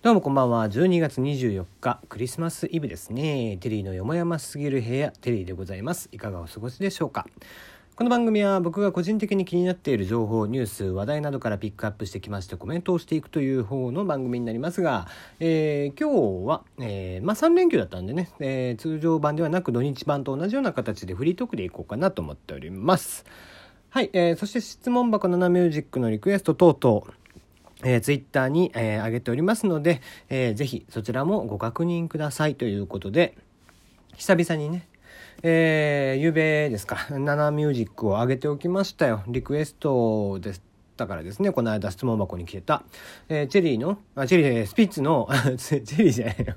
どうもこんばんは。12月24日、クリスマスイブですね。テリーのよもやますぎる部屋、テリーでございます。いかがお過ごしでしょうかこの番組は僕が個人的に気になっている情報、ニュース、話題などからピックアップしてきましてコメントをしていくという方の番組になりますが、えー、今日は、えー、まあ3連休だったんでね、えー、通常版ではなく土日版と同じような形でフリートークでいこうかなと思っております。はい、えー、そして質問箱7ミュージックのリクエスト等々、えー、ツイッターに、えー、上げておりますので、えー、ぜひそちらもご確認くださいということで、久々にね、えー、ゆうべですか、ナナミュージックを上げておきましたよ。リクエストです。だからですね、この間質問箱に来てた、えー、チェリーの、あ、チェリー、スピッツの、チェリーじゃないよ。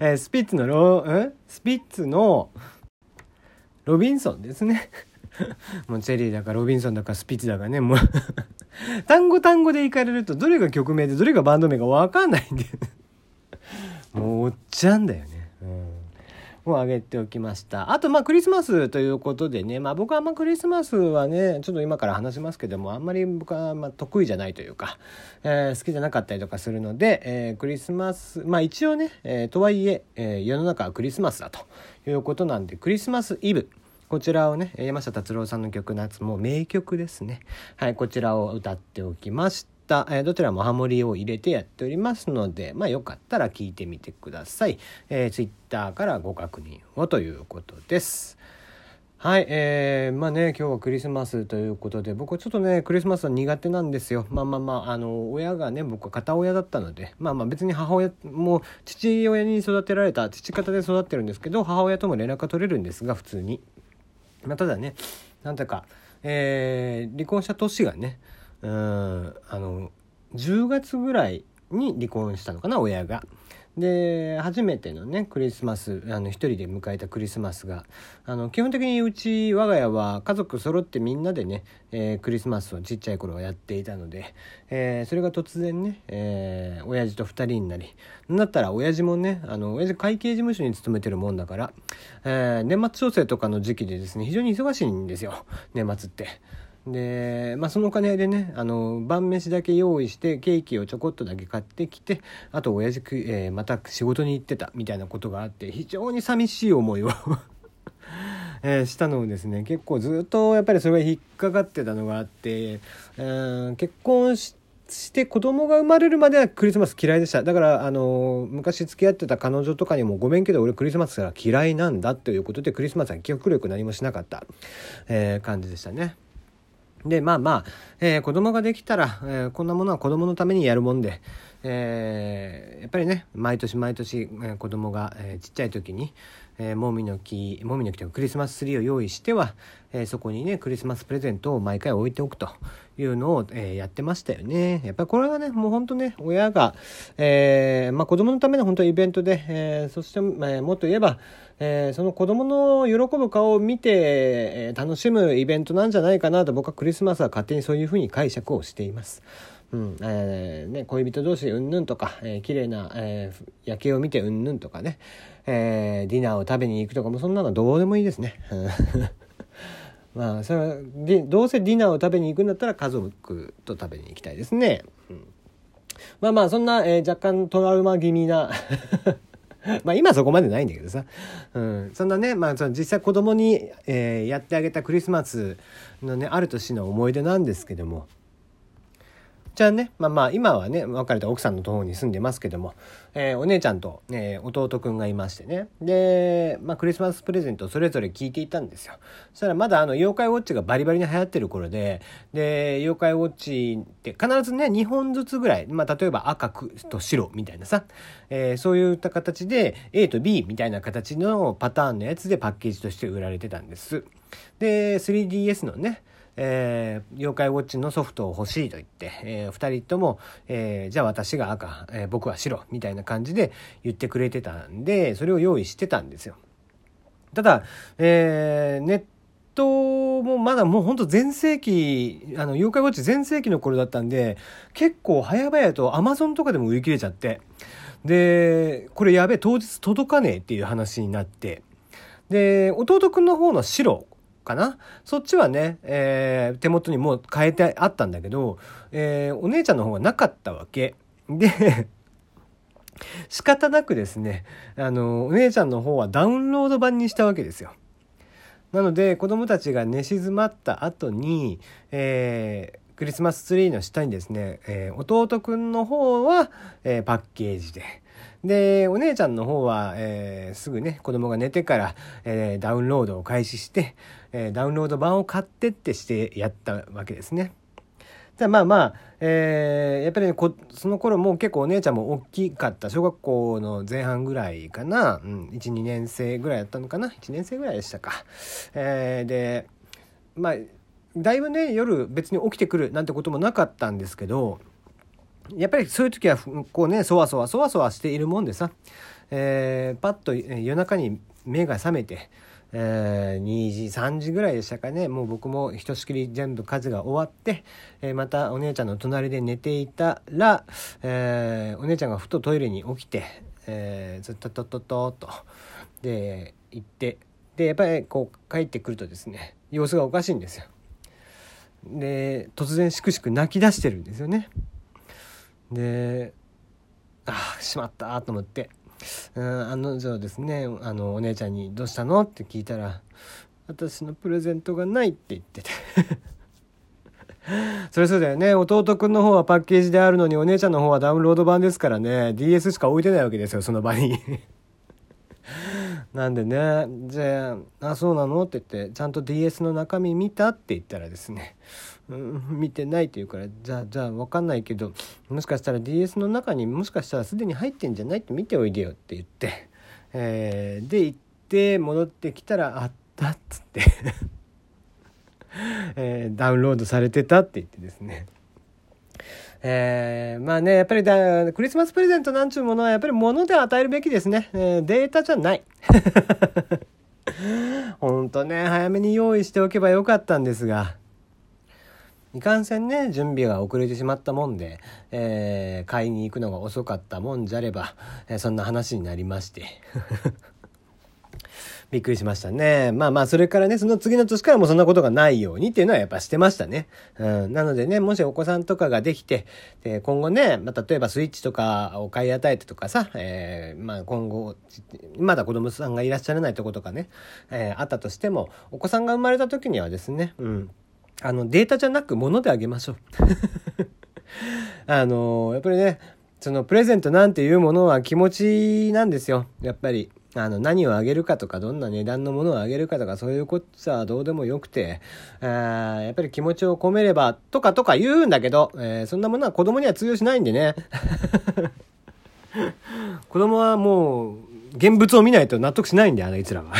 えー、スピッツのロ、んスピッツの、ロビンソンですね。もうチェリーだかロビンソンだかスピッツだかね、もう 単語単語で行かれるとどれが曲名でどれがバンド名か分かんないんで もうおっちゃんだよね。うんをあげておきました。あと、まあ、クリスマスということでね、まあ、僕はあんまクリスマスはね、ちょっと今から話しますけども、あんまり僕はま得意じゃないというか、えー、好きじゃなかったりとかするので、えー、クリスマス、まあ、一応ね、えー、とはいええ世の中はクリスマスだということなんで、クリスマスイブ。こちらをね山下達郎さんの曲のやつも名曲ですねはいこちらを歌っておきましたえどちらもハモリを入れてやっておりますのでまあよかったら聞いてみてください、えー、Twitter からご確認をということですはい、えー、まあね、今日はクリスマスということで、僕はちょっとね、クリスマスは苦手なんですよ。まあまあまあ、あの、親がね、僕は片親だったので、まあまあ別に母親も父親に育てられた、父方で育ってるんですけど、母親とも連絡が取れるんですが、普通に。まあ、ただねなんだか、えー、離婚した年がねうんあの10月ぐらいに離婚したのかな親が。で初めてのねクリスマスあの一人で迎えたクリスマスがあの基本的にうち我が家は家族揃ってみんなでね、えー、クリスマスをちっちゃい頃はやっていたので、えー、それが突然ね、えー、親父と2人になりだったら親父もねあの親父会計事務所に勤めてるもんだから、えー、年末調整とかの時期でですね非常に忙しいんですよ年末って。で、まあ、そのお金でねあの晩飯だけ用意してケーキをちょこっとだけ買ってきてあと親父、えー、また仕事に行ってたみたいなことがあって非常に寂しい思いを えー、したのをですね結構ずっとやっぱりそれが引っかかってたのがあって、えー、結婚してして子供が生まれるまではクリスマス嫌いでしただからあの昔付き合ってた彼女とかにも「ごめんけど俺クリスマスが嫌いなんだ」ということでクリスマスは記憶力何もしなかった、えー、感じでしたね。で、まあまあ、えー、子供ができたら、えー、こんなものは子供のためにやるもんで、えー、やっぱりね、毎年毎年、えー、子供が、えー、ちっちゃい時に、えー、もみの木、もみの木というかクリスマスツリーを用意しては、えー、そこにね、クリスマスプレゼントを毎回置いておくというのを、えー、やってましたよね。やっぱりこれはね、もう本当ね、親が、えー、まあ子供のための本当イベントで、えー、そして、えー、もっと言えば、えー、その子供の喜ぶ顔を見て、えー、楽しむイベントなんじゃないかなと僕はクリスマスは勝手にそういうふうに解釈をしています。うんえーね、恋人同士うんぬんとか、えー、綺麗な、えー、夜景を見てうんぬんとかね、えー、ディナーを食べに行くとかもそんなのどうでもいいですね。まあそれはどうせディナーを食べに行くんだったら家族と食べに行きたいですね。うん、まあまあそんな、えー、若干トラウマ気味な まあ今そこまでないんだけどさ、うん、そんなね、まあ、その実際子供に、えー、やってあげたクリスマスのねある年の思い出なんですけども。じゃあね、まあまあ今はね、別れた奥さんのところに住んでますけども、えー、お姉ちゃんと、えー、弟くんがいましてね。で、まあクリスマスプレゼントそれぞれ聞いていたんですよ。そしたらまだあの、妖怪ウォッチがバリバリに流行ってる頃で、で、妖怪ウォッチって必ずね、2本ずつぐらい、まあ例えば赤くと白みたいなさ、えー、そういった形で A と B みたいな形のパターンのやつでパッケージとして売られてたんです。で、3DS のね、えー、妖怪ウォッチのソフトを欲しいと言って、えー、2人とも、えー、じゃあ私が赤、えー、僕は白みたいな感じで言ってくれてたんでそれを用意してたんですよ。ただ、えー、ネットもまだもうほんと全盛期あの妖怪ウォッチ全盛期の頃だったんで結構早々とアマゾンとかでも売り切れちゃってでこれやべえ当日届かねえっていう話になってで弟くんの方の白かな？そっちはね、えー、手元にもう変えてあったんだけど、えー、お姉ちゃんの方がなかったわけ。で仕方なくですねあのお姉ちゃんの方はダウンロード版にしたわけですよ。なので子供たちが寝静まった後に、えー、クリスマスツリーの下にですね、えー、弟くんの方は、えー、パッケージで。で、お姉ちゃんの方は、えー、すぐね、子供が寝てから、えー、ダウンロードを開始して、えー、ダウンロード版を買ってってしてやったわけですね。じゃあまあまあ、えー、やっぱりねこその頃も結構お姉ちゃんも大きかった小学校の前半ぐらいかな、うん、12年生ぐらいだったのかな1年生ぐらいでしたか。えー、でまあだいぶね夜別に起きてくるなんてこともなかったんですけどやっぱりそういう時はこうねそわそわそわそわしているもんでさ、えー、パッと夜中に目が覚めてえー、2時3時ぐらいでしたかねもう僕もひとしきり全部家事が終わって、えー、またお姉ちゃんの隣で寝ていたら、えー、お姉ちゃんがふとトイレに起きて、えー、ずっととっとととで行ってでやっぱりこう帰ってくるとですね様子がおかしいんですよ。で突然しくしく泣き出してるんですよね。でああしまったと思って。うん案の定ですねあのお姉ちゃんに「どうしたの?」って聞いたら「私のプレゼントがない」って言ってて それそうだよね弟くんの方はパッケージであるのにお姉ちゃんの方はダウンロード版ですからね DS しか置いてないわけですよその場に なんでねじゃあ「あそうなの?」って言って「ちゃんと DS の中身見た?」って言ったらですねうん、見てないって言うからじゃあじゃあ分かんないけどもしかしたら DS の中にもしかしたらすでに入ってんじゃないって見ておいでよって言って、えー、で行って戻ってきたらあったっつって。えー、ダウンロードされてたって言ってですね。えー、まあねやっぱりだクリスマスプレゼントなんちゅうものはやっぱり物で与えるべきですね、えー、データじゃない。ほんとね早めに用意しておけばよかったんですが。いかんせんね準備が遅れてしまったもんで、えー、買いに行くのが遅かったもんじゃれば、えー、そんな話になりまして びっくりしましたね。まあまあ、それからね、その次の年からもそんなことがないようにっていうのはやっぱしてましたね。うん。なのでね、もしお子さんとかができて、で今後ね、まあ、例えばスイッチとかを買い与えてとかさ、えー、まあ今後、まだ子供さんがいらっしゃらないとことかね、えー、あったとしても、お子さんが生まれた時にはですね、うん。あの、データじゃなく物であげましょう。あの、やっぱりね、そのプレゼントなんていうものは気持ちなんですよ。やっぱり。あの、何をあげるかとか、どんな値段のものをあげるかとか、そういうことはどうでもよくて、あやっぱり気持ちを込めれば、とかとか言うんだけど、えー、そんなものは子供には通用しないんでね。子供はもう、現物を見ないと納得しないんで、あ、いつらは。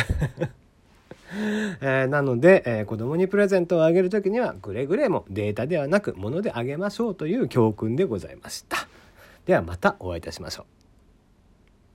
えー、なので、えー、子供にプレゼントをあげる時にはくれぐれもデータではなく物であげましょうという教訓でございました。ではまたお会いいたしましょう。